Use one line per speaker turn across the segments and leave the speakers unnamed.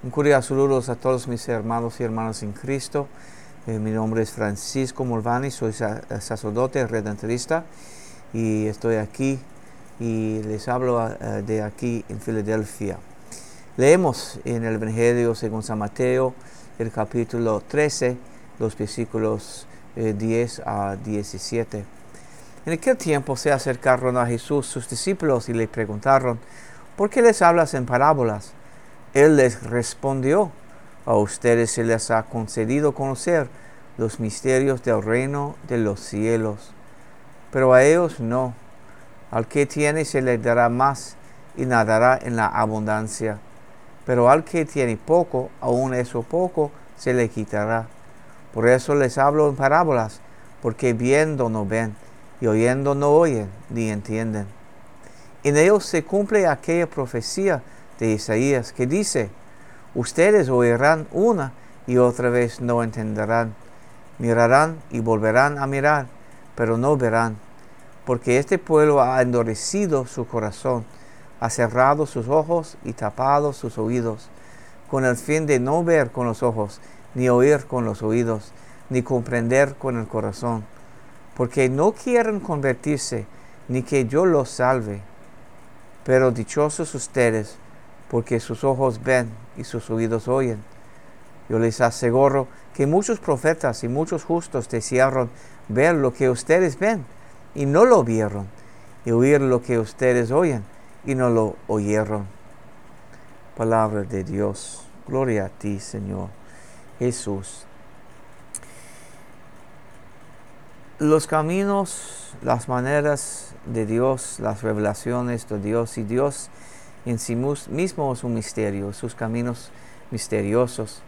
Un cordial saludos a todos mis hermanos y hermanas en Cristo. Eh, mi nombre es Francisco Molvani, soy sacerdote redentorista y estoy aquí y les hablo eh, de aquí en Filadelfia. Leemos en el Evangelio según San Mateo el capítulo 13, los versículos 10 eh, a 17. En aquel tiempo se acercaron a Jesús sus discípulos y le preguntaron, ¿por qué les hablas en parábolas? Él les respondió, a ustedes se les ha concedido conocer los misterios del reino de los cielos, pero a ellos no. Al que tiene se le dará más y nadará en la abundancia, pero al que tiene poco, aún eso poco, se le quitará. Por eso les hablo en parábolas, porque viendo no ven, y oyendo no oyen, ni entienden. En ellos se cumple aquella profecía de Isaías que dice, ustedes oirán una y otra vez no entenderán, mirarán y volverán a mirar, pero no verán, porque este pueblo ha endurecido su corazón, ha cerrado sus ojos y tapado sus oídos, con el fin de no ver con los ojos, ni oír con los oídos, ni comprender con el corazón, porque no quieren convertirse, ni que yo los salve. Pero dichosos ustedes, porque sus ojos ven y sus oídos oyen. Yo les aseguro que muchos profetas y muchos justos desearon ver lo que ustedes ven y no lo vieron, y oír lo que ustedes oyen y no lo oyeron. Palabra de Dios. Gloria a ti, Señor Jesús. Los caminos, las maneras de Dios, las revelaciones de Dios y Dios en sí mismo es un misterio, sus caminos misteriosos.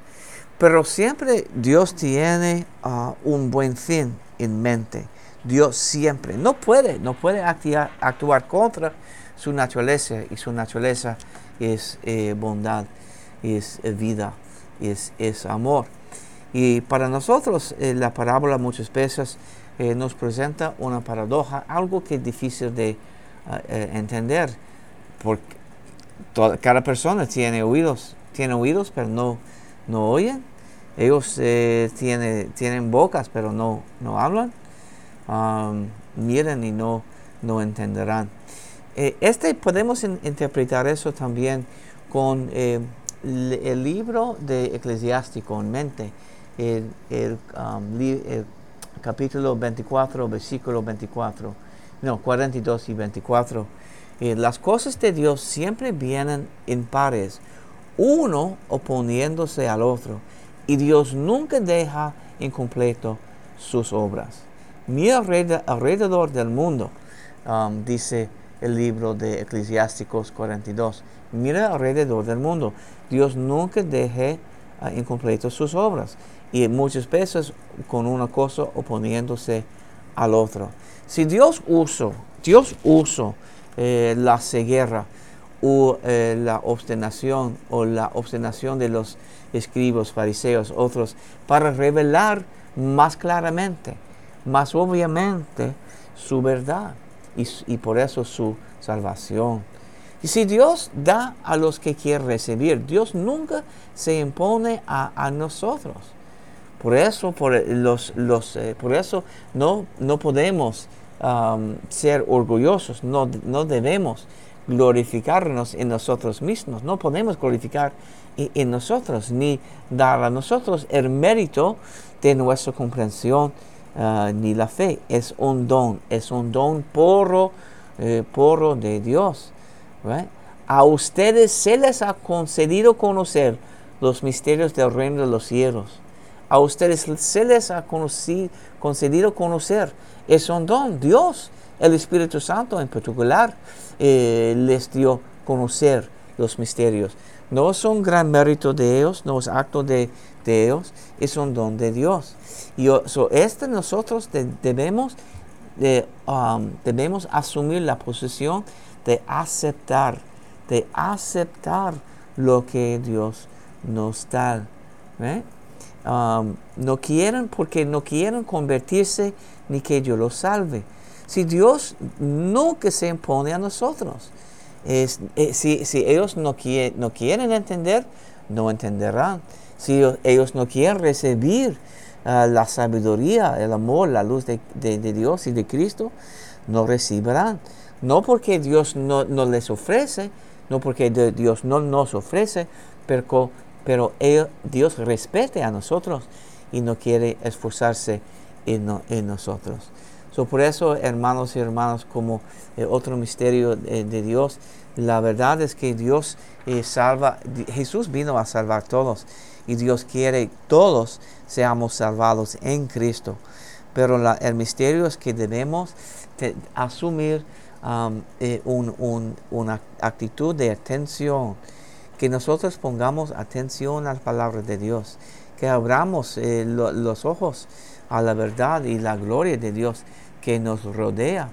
Pero siempre Dios tiene ah, un buen fin en mente. Dios siempre no puede, no puede actuar, contra su naturaleza y su naturaleza es eh, bondad, es eh, vida, es, es, amor. Y para nosotros eh, la parábola muchas veces nos presenta una paradoja, algo que es difícil de ah, entender, porque cada persona tiene oídos, tiene oídos, pero no, no oyen. Ellos eh, tienen bocas, pero no, no hablan. miren y no, no entenderán. Eh, este podemos interpretar eso también con eh, el, libro de Eclesiástico en mente, el, el, el, capítulo 24, versículo 24, no, 42 y 24 las cosas de Dios siempre vienen en pares, uno oponiéndose al otro, y Dios nunca deja incompleto sus obras. Mira alrededor del mundo, um, dice el libro de Eclesiásticos 42. Mira alrededor del mundo. Dios nunca deja uh, incompleto sus obras. Y muchas veces con una cosa oponiéndose al otro. Si Dios usa, Dios usa eh, la ceguera o eh, la obstinación o la obstinación de los escribos, fariseos, otros, para revelar más claramente, más obviamente su verdad y, por eso su salvación. Y si Dios da a los que quiere recibir, Dios nunca se impone a, nosotros. Por eso, por, los, los, eh, por eso no, no podemos Ser orgullosos, no, no, debemos glorificarnos en nosotros mismos, no podemos glorificar en, nosotros, ni dar a nosotros el mérito de nuestra comprensión uh, ni la fe. Es un don, es un don porro, eh, porro de Dios. A ustedes se les ha concedido conocer los misterios del reino de los cielos. A ustedes se les ha concedido conocer es un don. Dios, el Espíritu Santo en particular, eh, les dio conocer los misterios. No es un gran mérito de ellos, no es acto de, ellos, es un don de Dios. Y este nosotros debemos, de, um, debemos asumir la posición de aceptar, de aceptar lo que Dios nos da. Um, no quieren porque no quieren convertirse ni que yo los salve. Si Dios nunca se impone a nosotros, eh, si, ellos no, no quieren entender, no entenderán. Si ellos no quieren recibir ah, la sabiduría, el amor, la luz de, Dios y de Cristo, no recibirán. No porque Dios no, les ofrece, no porque Dios no nos ofrece, pero, pero Dios respete a nosotros y no quiere esforzarse en, nosotros. por eso, hermanos y hermanas, como eh, otro misterio de, Dios, la verdad es que Dios eh, salva, Jesús vino a salvar a todos y Dios quiere que todos seamos salvados en Cristo. Pero el misterio es que debemos asumir um, eh, una actitud de atención, que nosotros pongamos atención a las palabras de Dios, que abramos los ojos a la verdad y la gloria de Dios que nos rodea,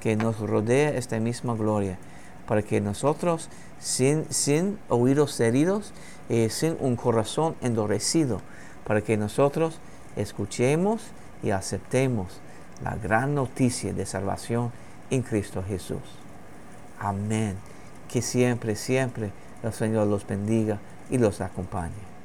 que nos rodea esta misma gloria, para que nosotros, sin, sin oídos heridos, eh, sin un corazón endurecido, para que nosotros escuchemos y aceptemos la gran noticia de salvación en Cristo Jesús. Amén. Que siempre, siempre el Señor los bendiga y los acompañe.